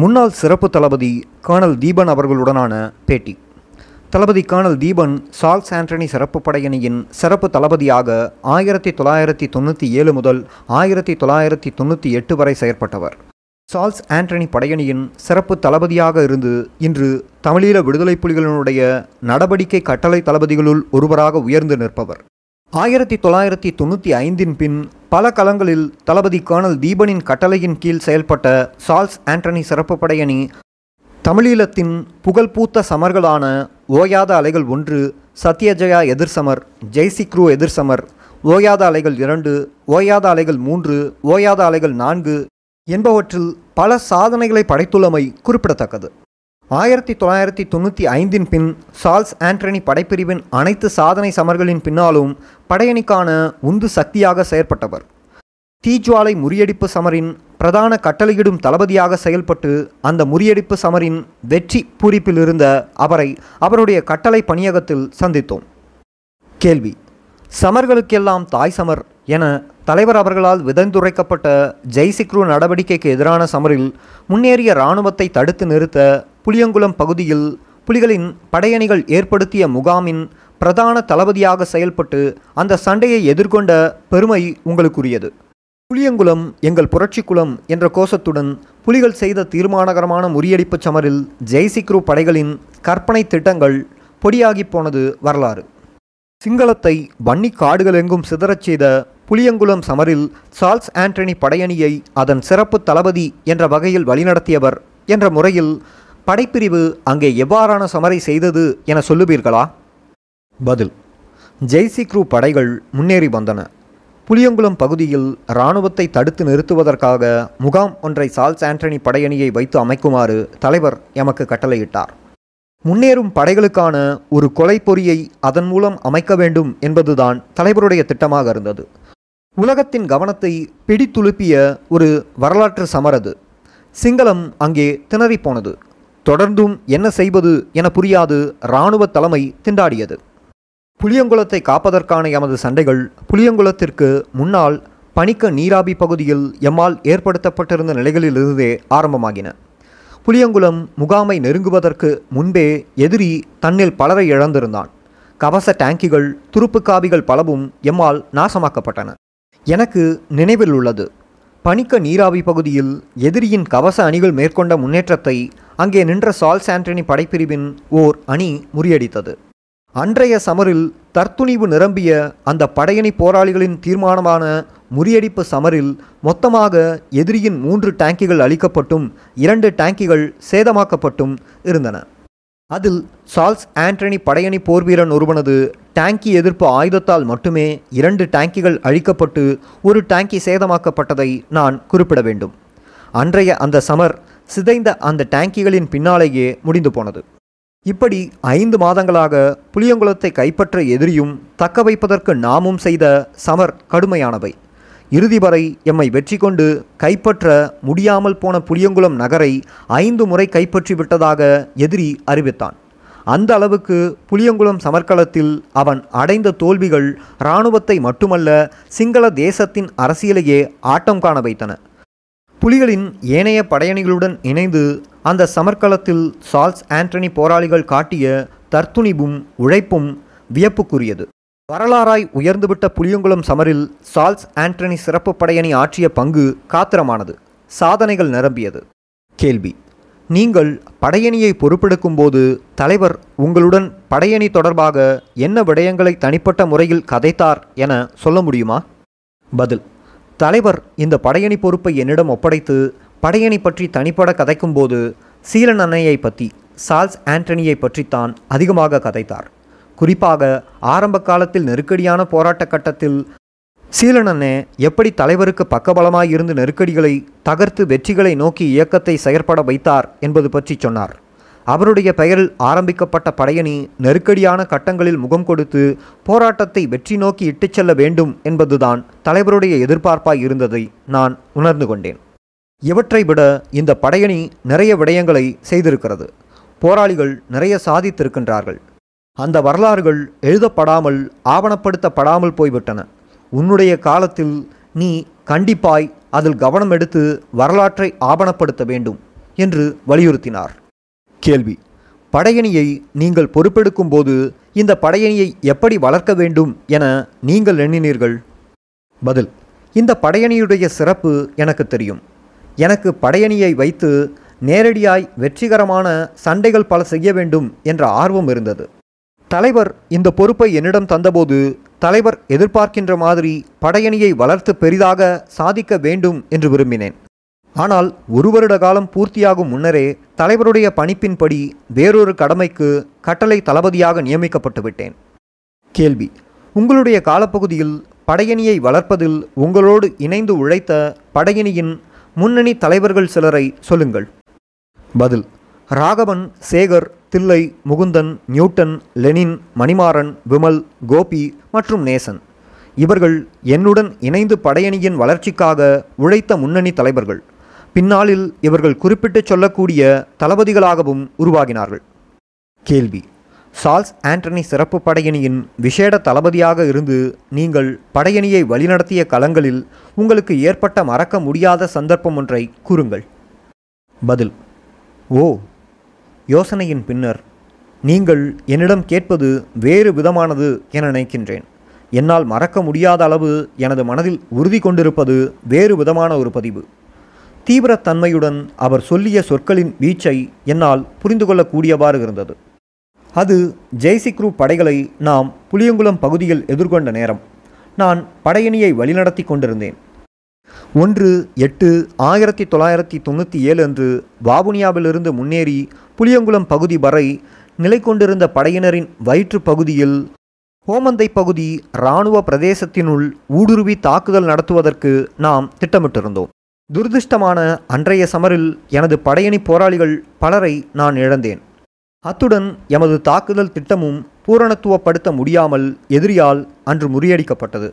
முன்னாள் சிறப்பு தளபதி கர்னல் தீபன் அவர்களுடனான பேட்டி. தளபதி கர்னல் தீபன் சால்ஸ் ஆண்டனி சிறப்பு படையணியின் சிறப்பு தளபதியாக ஆயிரத்தி தொள்ளாயிரத்தி தொண்ணூற்றி ஏழு முதல் ஆயிரத்தி தொள்ளாயிரத்தி தொண்ணூற்றி எட்டு வரை செயற்பட்டவர். சால்ஸ் ஆண்டனி படையணியின் சிறப்பு தளபதியாக இருந்து இன்று தமிழீழ விடுதலை புலிகளினுடைய நடவடிக்கை கட்டளை தளபதிகளுள் ஒருவராக உயர்ந்து நிற்பவர். ஆயிரத்தி தொள்ளாயிரத்தி தொண்ணூற்றி ஐந்தின் பின் பல களங்களில் தளபதி கர்னல் தீபனின் கட்டளையின் கீழ் செயல்பட்ட சால்ஸ் ஆண்டனி சிறப்பு படையணி தமிழீழத்தின் புகழ்பூத்த சமர்களான ஓயாத அலைகள் ஒன்று சத்யஜயா எதிர்சமர் ஜெய்சிக்ரூ எதிர்சமர் ஓயாத அலைகள் இரண்டு ஓயாத அலைகள் மூன்று ஓயாத அலைகள் நான்கு என்பவற்றில் பல சாதனைகளை படைத்துள்ளமை குறிப்பிடத்தக்கது. ஆயிரத்தி தொள்ளாயிரத்தி தொண்ணூற்றி ஐந்தின் பின் சால்ஸ் ஆண்டனி படைப்பிரிவின் அனைத்து சாதனை சமர்களின் பின்னாலும் படையணிக்கான உந்து சக்தியாக செயற்பட்டவர். தீஜ்வாலை முறியடிப்பு சமரின் பிரதான கட்டளையிடும் தளபதியாக செயல்பட்டு அந்த முறியடிப்பு சமரின் வெற்றி பூரிப்பில் இருந்த அவரை அவருடைய கட்டளை பணியகத்தில் சந்தித்தோம். கேள்வி சமர்களுக்கெல்லாம் தாய் சமர் என தலைவர் அவர்களால் விதந்துரைக்கப்பட்ட ஜெய்சிக்ரு நடவடிக்கைக்கு எதிரான சமரில் முன்னேறிய இராணுவத்தை தடுத்து நிறுத்த புளியங்குளம் பகுதியில் புலிகளின் படையணிகள் ஏற்படுத்திய முகாமின் பிரதான தளபதியாக செயல்பட்டு அந்த சண்டையை எதிர்கொண்ட பெருமை உங்களுக்குரியது. புளியங்குளம் எங்கள் புரட்சிக்குளம் என்ற கோஷத்துடன் புலிகள் செய்த தீர்மானகரமான முறியடிப்பு சமரில் ஜெய்சிக்ரு படைகளின் கற்பனை திட்டங்கள் பொடியாகி போனது வரலாறு. சிங்களத்தை வன்னி காடுகள் எங்கும் சிதறச் செய்த புளியங்குளம் சமரில் சார்ல்ஸ் ஆண்டனி படையணியை அதன் சிறப்பு தளபதி என்ற வகையில் வழிநடத்தியவர் என்ற முறையில் படைப்பிரிவு அங்கே எவ்வாறான சமரை செய்தது என சொல்லுவீர்களா? பதில். ஜெய்சிக்ரூ படைகள் முன்னேறி வந்தன. புளியங்குளம் பகுதியில் இராணுவத்தை தடுத்து நிறுத்துவதற்காக முகாம் ஒன்றை சால்ஸ் ஆண்டனி படையணியை வைத்து அமைக்குமாறு தலைவர் எமக்கு கட்டளையிட்டார். முன்னேறும் படைகளுக்கான ஒரு கொலை பொறியை அதன் மூலம் அமைக்க வேண்டும் என்பதுதான் தலைவருடைய திட்டமாக இருந்தது. உலகத்தின் கவனத்தை பிடித்துழுப்பிய ஒரு வரலாற்று சமரது. சிங்களம் அங்கே திணறிப்போனது தொடர்ந்தும் என்ன செய்வது என புரியாது இராணுவ தலைமை திண்டாடியது. புளியங்குளத்தை காப்பதற்கான எமது சண்டைகள் புளியங்குளத்திற்கு முன்னால் பணிக்க நீராபி பகுதியில் எம்மால் ஏற்படுத்தப்பட்டிருந்த நிலைகளிலிருந்தே ஆரம்பமாகின. புளியங்குளம் முகாமை நெருங்குவதற்கு முன்பே எதிரி தன்னில் பலரை இழந்திருந்தான். கவச டேங்கிகள் துருப்பு காவிகள் பலவும் எம்மால் நாசமாக்கப்பட்டன. எனக்கு நினைவில் உள்ளது பணிக்க நீராவி பகுதியில் எதிரியின் கவச அணிகள் மேற்கொண்ட முன்னேற்றத்தை அங்கே நின்ற சால்ஸ் ஆண்டனி படைப்பிரிவின் ஓர் அணி முறியடித்தது. அன்றைய சமரில் தற்துணிவு நிரம்பிய அந்த படையணி போராளிகளின் தீர்மானமான முறியடிப்பு சமரில் மொத்தமாக எதிரியின் மூன்று டேங்கிகள் அளிக்கப்பட்டும் இரண்டு டேங்கிகள் சேதமாக்கப்பட்டும் இருந்தன. அதில் சால்ஸ் ஆண்டனி படையணி போர்வீரன் ஒருவனது டேங்கி எதிர்ப்பு ஆயுதத்தால் மட்டுமே இரண்டு டேங்கிகள் அழிக்கப்பட்டு ஒரு டேங்கி சேதமாக்கப்பட்டதை நான் குறிப்பிட வேண்டும். அன்றைய அந்த சமர் சிதைந்த அந்த டேங்கிகளின் பின்னாலேயே முடிந்து போனது. இப்படி ஐந்து மாதங்களாக புளியங்குளத்தை கைப்பற்ற எதிரியும் தக்க வைப்பதற்கு நாமும் செய்த சமர் கடுமையானவை. இறுதி வரை எம்மை வெற்றி கொண்டு கைப்பற்ற முடியாமல் போன புளியங்குளம் நகரை ஐந்து முறை கைப்பற்றி விட்டதாக எதிரி அறிவித்தான். அந்த அளவுக்கு புளியங்குளம் சமர்க்களத்தில் அவன் அடைந்த தோல்விகள் இராணுவத்தை மட்டுமல்ல சிங்கள தேசத்தின் அரசியலையே ஆட்டம் காண வைத்தன. புலிகளின் ஏனைய படையணிகளுடன் இணைந்து அந்த சமர்க்களத்தில் சால்ஸ் ஆண்டனி போராளிகள் காட்டிய தர்த்துணிவும் உழைப்பும் வியப்புக்குரியது. வரலாறாய் உயர்ந்துவிட்ட புளியங்குளம் சமரில் சால்ஸ் ஆண்டனி சிறப்பு படையணி ஆற்றிய பங்கு காத்திரமானது. சாதனைகள் நிரம்பியது. கேள்வி. நீங்கள் படையணியை பொறுப்பெடுக்கும் போது தலைவர் உங்களுடன் படையணி தொடர்பாக என்ன விடயங்களை தனிப்பட்ட முறையில் கதைத்தார் என சொல்ல முடியுமா? பதில். தலைவர் இந்த படையணி பொறுப்பை என்னிடம் ஒப்படைத்து படையணி பற்றி தனிப்பட கதைக்கும்போது சீலன் அன்னையை பற்றி சால்ஸ் ஆண்டனியை பற்றித்தான் அதிகமாக கதைத்தார். குறிப்பாக ஆரம்ப காலத்தில் நெருக்கடியான போராட்ட கட்டத்தில் சீலனண்ணே எப்படி தலைவருக்கு பக்கபலமாய் இருந்து நெருக்கடிகளை தகர்த்து வெற்றிகளை நோக்கி இயக்கத்தை செயற்பட வைத்தார் என்பது பற்றி சொன்னார். அவருடைய பெயரில் ஆரம்பிக்கப்பட்ட படையணி நெருக்கடியான கட்டங்களில் முகம் கொடுத்து போராட்டத்தை வெற்றி நோக்கி இட்டுச் செல்ல வேண்டும் என்பதுதான் தலைவருடைய எதிர்பார்ப்பாய் இருந்ததை நான் உணர்ந்து கொண்டேன். இவற்றை விட இந்த படையணி நிறைய விடயங்களை செய்திருக்கிறது. போராளிகள் நிறைய சாதித்திருக்கின்றார்கள். அந்த வரலாறுகள் எழுதப்படாமல் ஆவணப்படுத்தப்படாமல் போய்விட்டன. உன்னுடைய காலத்தில் நீ கண்டிப்பாய் அதில் கவனம் எடுத்து வரலாற்றை ஆவணப்படுத்த வேண்டும் என்று வலியுறுத்தினார். கேள்வி. படையணியை நீங்கள் பொறுப்பெடுக்கும் போது இந்த படையணியை எப்படி வளர்க்க வேண்டும் என நீங்கள் எண்ணினீர்கள்? பதில். இந்த படையணியுடைய சிறப்பு எனக்கு தெரியும். எனக்கு படையணியை வைத்து நேரடியாய் வெற்றிகரமான சண்டைகள் பல செய்ய வேண்டும் என்ற ஆர்வம் இருந்தது. தலைவர் இந்த பொறுப்பை என்னிடம் தந்தபோது தலைவர் எதிர்பார்க்கின்ற மாதிரி படையணியை வளர்த்து பெரிதாக சாதிக்க வேண்டும் என்று விரும்பினேன். ஆனால் ஒரு வருட காலம் பூர்த்தியாகும் முன்னரே தலைவருடைய பணிப்பின்படி வேறொரு கடமைக்கு கட்டளை தளபதியாக நியமிக்கப்பட்டு விட்டேன். கேள்வி உங்களுடைய காலப்பகுதியில் படையணியை வளர்ப்பதில் உங்களோடு இணைந்து உழைத்த படையணியின் முன்னணி தலைவர்கள் சிலரை சொல்லுங்கள். பதில் ராகவன் சேகர் தில்லை முகுந்தன் நியூட்டன் லெனின் மணிமாறன் விமல் கோபி மற்றும் நேசன். இவர்கள் என்னுடன் இணைந்து படையணியின் வளர்ச்சிக்காக உழைத்த முன்னணி தலைவர்கள். பின்னாளில் இவர்கள் குறிப்பிட்டுச் சொல்லக்கூடிய தளபதிகளாகவும் உருவாகினார்கள். கேள்வி. சால்ஸ் ஆண்டனி சிறப்பு படையணியின் விசேட தளபதியாக இருந்து நீங்கள் படையணியை வழிநடத்திய களங்களில் உங்களுக்கு ஏற்பட்ட மறக்க முடியாத சந்தர்ப்பம் ஒன்றை கூறுங்கள். பதில். ஓ யோசனையின் பின்னர் நீங்கள் என்னிடம் கேட்பது வேறு விதமானது என நினைக்கின்றேன். என்னால் மறக்க முடியாத அளவு எனது மனதில் உறுதி கொண்டிருப்பது வேறு விதமான ஒரு பதிவு. தீவிரத்தன்மையுடன் அவர் சொல்லிய சொற்களின் வீச்சை என்னால் புரிந்து கொள்ளக்கூடியவாறு இருந்தது. அது ஜெய்சிக்ரூ படைகளை நாம் புளியங்குளம் பகுதியில் எதிர்கொண்ட நேரம். நான் படையணியை வழிநடத்தி கொண்டிருந்தேன். ஒன்று எட்டு ஆயிரத்தி தொள்ளாயிரத்தி தொண்ணூற்றி ஏழு அன்று வாபுனியாவிலிருந்து முன்னேறி புளியங்குளம் பகுதி வரை நிலை கொண்டிருந்த படையினரின் வயிற்று பகுதியில் ஓமந்தை பகுதி இராணுவ பிரதேசத்தினுள் ஊடுருவி தாக்குதல் நடத்துவதற்கு நாம் திட்டமிட்டிருந்தோம். துரதிருஷ்டமான அன்றைய சமரில் எனது படையணி போராளிகள் பலரை நான் இழந்தேன். அத்துடன் எமது தாக்குதல் திட்டமும் பூரணத்துவப்படுத்த முடியாமல் எதிரியால் அன்று முறியடிக்கப்பட்டது.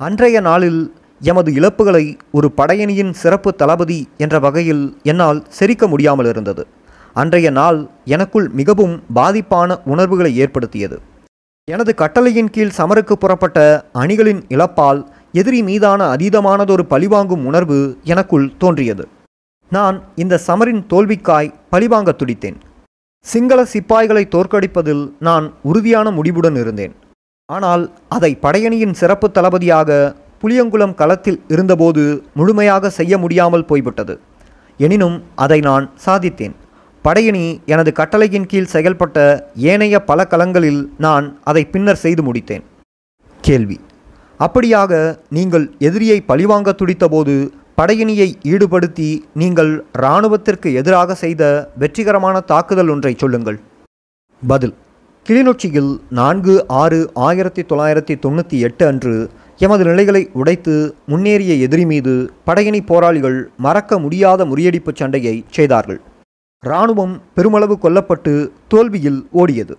அன்றைய நாளில் எமது இழப்புகளை ஒரு படையணியின் சிறப்பு தளபதி என்ற வகையில் என்னால் செரிக்க முடியாமல் இருந்தது அன்றைய நாள் எனக்குள் மிகவும் பாதிப்பான உணர்வுகளை ஏற்படுத்தியது. எனது கட்டளையின் கீழ் சமருக்கு புறப்பட்ட அணிகளின் இழப்பால் எதிரி மீதான அதீதமானதொரு பழிவாங்கும் உணர்வு எனக்குள் தோன்றியது. நான் இந்த சமரின் தோல்விக்காய் பழிவாங்க துடித்தேன். சிங்கள சிப்பாய்களை தோற்கடிப்பதில் நான் உறுதியான முடிவுடன் இருந்தேன். ஆனால் அதை படையணியின் சிறப்பு தளபதியாக புளியங்குளம் களத்தில் இருந்தபோது முழுமையாக செய்ய முடியாமல் போய்விட்டது. எனினும் அதை நான் சாதித்தேன். படையணி எனது கட்டளையின் கீழ் செயல்பட்ட ஏனைய பல களங்களில் நான் அதை பின்னர் செய்து முடித்தேன். கேள்வி. அப்படியாக நீங்கள் எதிரியை பழிவாங்க துடித்தபோது படையணியை ஈடுபடுத்தி நீங்கள் இராணுவத்திற்கு எதிராக செய்த வெற்றிகரமான தாக்குதல் ஒன்றை சொல்லுங்கள். பதில். கிளிநொச்சியில் நான்கு ஆறு ஆயிரத்தி தொள்ளாயிரத்தி தொண்ணூற்றி எட்டு அன்று எமது நிலைகளை உடைத்து முன்னேறிய எதிரி மீது படையணி போராளிகள் மறக்க முடியாத முறியடிப்புச் சண்டையை செய்தார்கள். இராணுவம் பெருமளவு கொல்லப்பட்டு தோல்வியில் ஓடியது.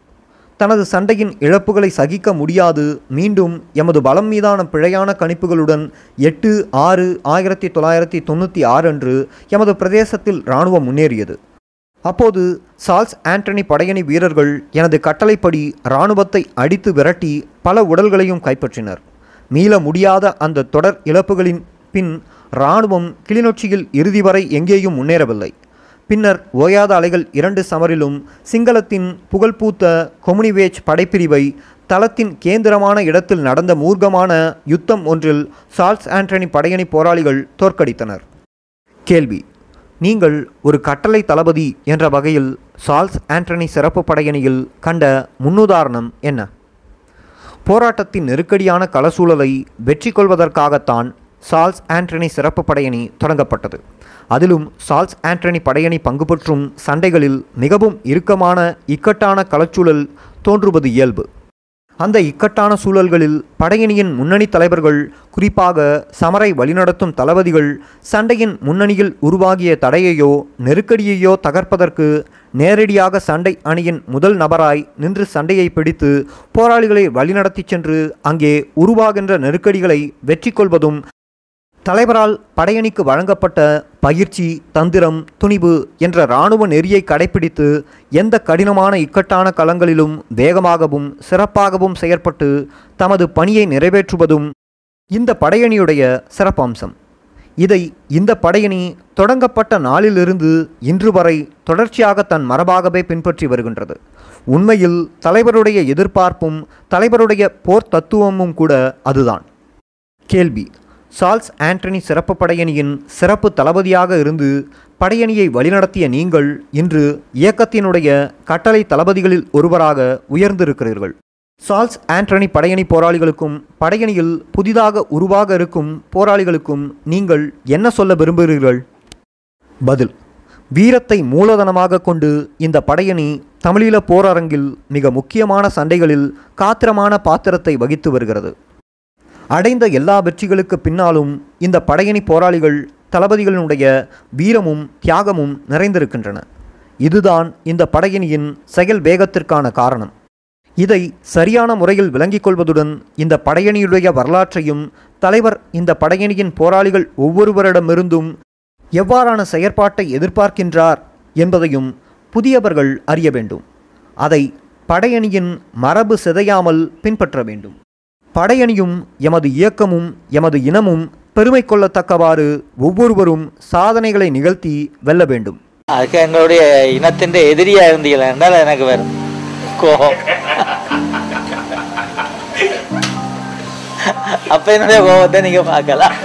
தனது சண்டையின் இழப்புகளை சகிக்க முடியாது. மீண்டும் எமது பலம் மீதான பிழையான கணிப்புகளுடன் எட்டு ஆறு ஆயிரத்தி தொள்ளாயிரத்தி தொண்ணூற்றி ஆறு அன்று எமது பிரதேசத்தில் இராணுவம் முன்னேறியது. அப்போது சால்ஸ் ஆண்டனி படையணி வீரர்கள் எனது கட்டளைப்படி இராணுவத்தை அடித்து விரட்டி பல உடல்களையும் கைப்பற்றினர். மீள முடியாத அந்த தொடர் இழப்புகளின் பின் இராணுவம் கிளிநொச்சியில் இறுதி வரை எங்கேயும் முன்னேறவில்லை. பின்னர் ஓயாத அலைகள் இரண்டு சமரிலும் சிங்களத்தின் புகழ்பூத்த கொமுனிவேஜ் படைப்பிரிவை தளத்தின் கேந்திரமான இடத்தில் நடந்த மூர்க்கமான யுத்தம் ஒன்றில் சார்ல்ஸ் ஆண்டனி படையணி போராளிகள் தோற்கடித்தனர். கேள்வி நீங்கள் ஒரு கட்டளை தளபதி என்ற வகையில் சார்ல்ஸ் ஆண்டனி சிறப்பு படையணியில் கண்ட முன்னுதாரணம் என்ன? போராட்டத்தின் நெருக்கடியான களசூழலை வெற்றி கொள்வதற்காகத்தான் சால்ஸ் ஆண்டனி சிறப்பு படையணி தொடங்கப்பட்டது. அதிலும் சால்ஸ் ஆண்டனி படையணி பங்கு பெற்றும் சண்டைகளில் மிகவும் இறுக்கமான இக்கட்டான களச்சூழல் தோன்றுவது இயல்பு. அந்த இக்கட்டான சூழல்களில் படையணியின் முன்னணி தலைவர்கள் குறிப்பாக சமரை வழிநடத்தும் தளபதிகள் சண்டையின் முன்னணியில் உருவாகிய தடையையோ நெருக்கடியையோ தகர்ப்பதற்கு நேரடியாக சண்டை அணியின் முதல் நபராய் நின்று சண்டையை பிடித்து போராளிகளை வழிநடத்திச் சென்று அங்கே உருவாகின்ற நெருக்கடிகளை வெற்றி கொள்வதும் தலைவரால் படையணிக்கு வழங்கப்பட்ட பயிற்சி தந்திரம் துணிவு என்ற இராணுவ நெறியை கடைப்பிடித்து எந்த கடினமான இக்கட்டான களங்களிலும் வேகமாகவும் சிறப்பாகவும் செயற்பட்டு தமது பணியை நிறைவேற்றுவதும் இந்த படையணியுடைய சிறப்பம்சம். இதை இந்த படையணி தொடங்கப்பட்ட நாளிலிருந்து இன்று வரை தொடர்ச்சியாக தன் மரபாகவே பின்பற்றி வருகின்றது. உண்மையில் தலைவருடைய எதிர்பார்ப்பும் தலைவருடைய போர் தத்துவமும் கூட அதுதான். கேள்வி சால்ஸ் ஆண்டனி சிறப்பு படையணியின் சிறப்பு தளபதியாக இருந்து படையணியை வழிநடத்திய நீங்கள் இன்று இயக்கத்தினுடைய கட்டளை தளபதிகளில் ஒருவராக உயர்ந்திருக்கிறீர்கள். சால்ஸ் ஆண்டனி படையணி போராளிகளுக்கும் படையணியில் புதிதாக உருவாக இருக்கும் போராளிகளுக்கும் நீங்கள் என்ன சொல்ல விரும்புகிறீர்கள்? பதில் வீரத்தை மூலதனமாக கொண்டு இந்த படையணி தமிழீழ போரரங்கில் மிக முக்கியமான சண்டைகளில் காத்திரமான பாத்திரத்தை வகித்து வருகிறது. அடைந்த எல்லா வெற்றிகளுக்கு பின்னாலும் இந்த படையணி போராளிகள் தளபதிகளினுடைய வீரமும் தியாகமும் நிறைந்திருக்கின்றன. இதுதான் இந்த படையணியின் செயல் வேகத்திற்கான காரணம். இதை சரியான முறையில் விளங்கிக் கொள்வதுடன் இந்த படையணியுடைய வரலாற்றையும் தலைவர் இந்த படையணியின் போராளிகள் ஒவ்வொருவரிடமிருந்தும் எவ்வாறான செயற்பாட்டை எதிர்பார்க்கின்றார் என்பதையும் புதியவர்கள் அறிய வேண்டும். அதை படையணியின் மரபு சிதையாமல் பின்பற்ற வேண்டும். படையணியும் எமது இயக்கமும் எமது இனமும் பெருமை கொள்ளத்தக்கவாறு ஒவ்வொருவரும் சாதனைகளை நிகழ்த்தி வெல்ல வேண்டும். அதுக்கு எங்களுடைய இனத்தின் எதிரியா இருந்தீங்களா என்றால் எனக்கு வரும் கோபம். அப்ப என்னுடைய கோபத்தை நீங்க பார்க்கலாம்.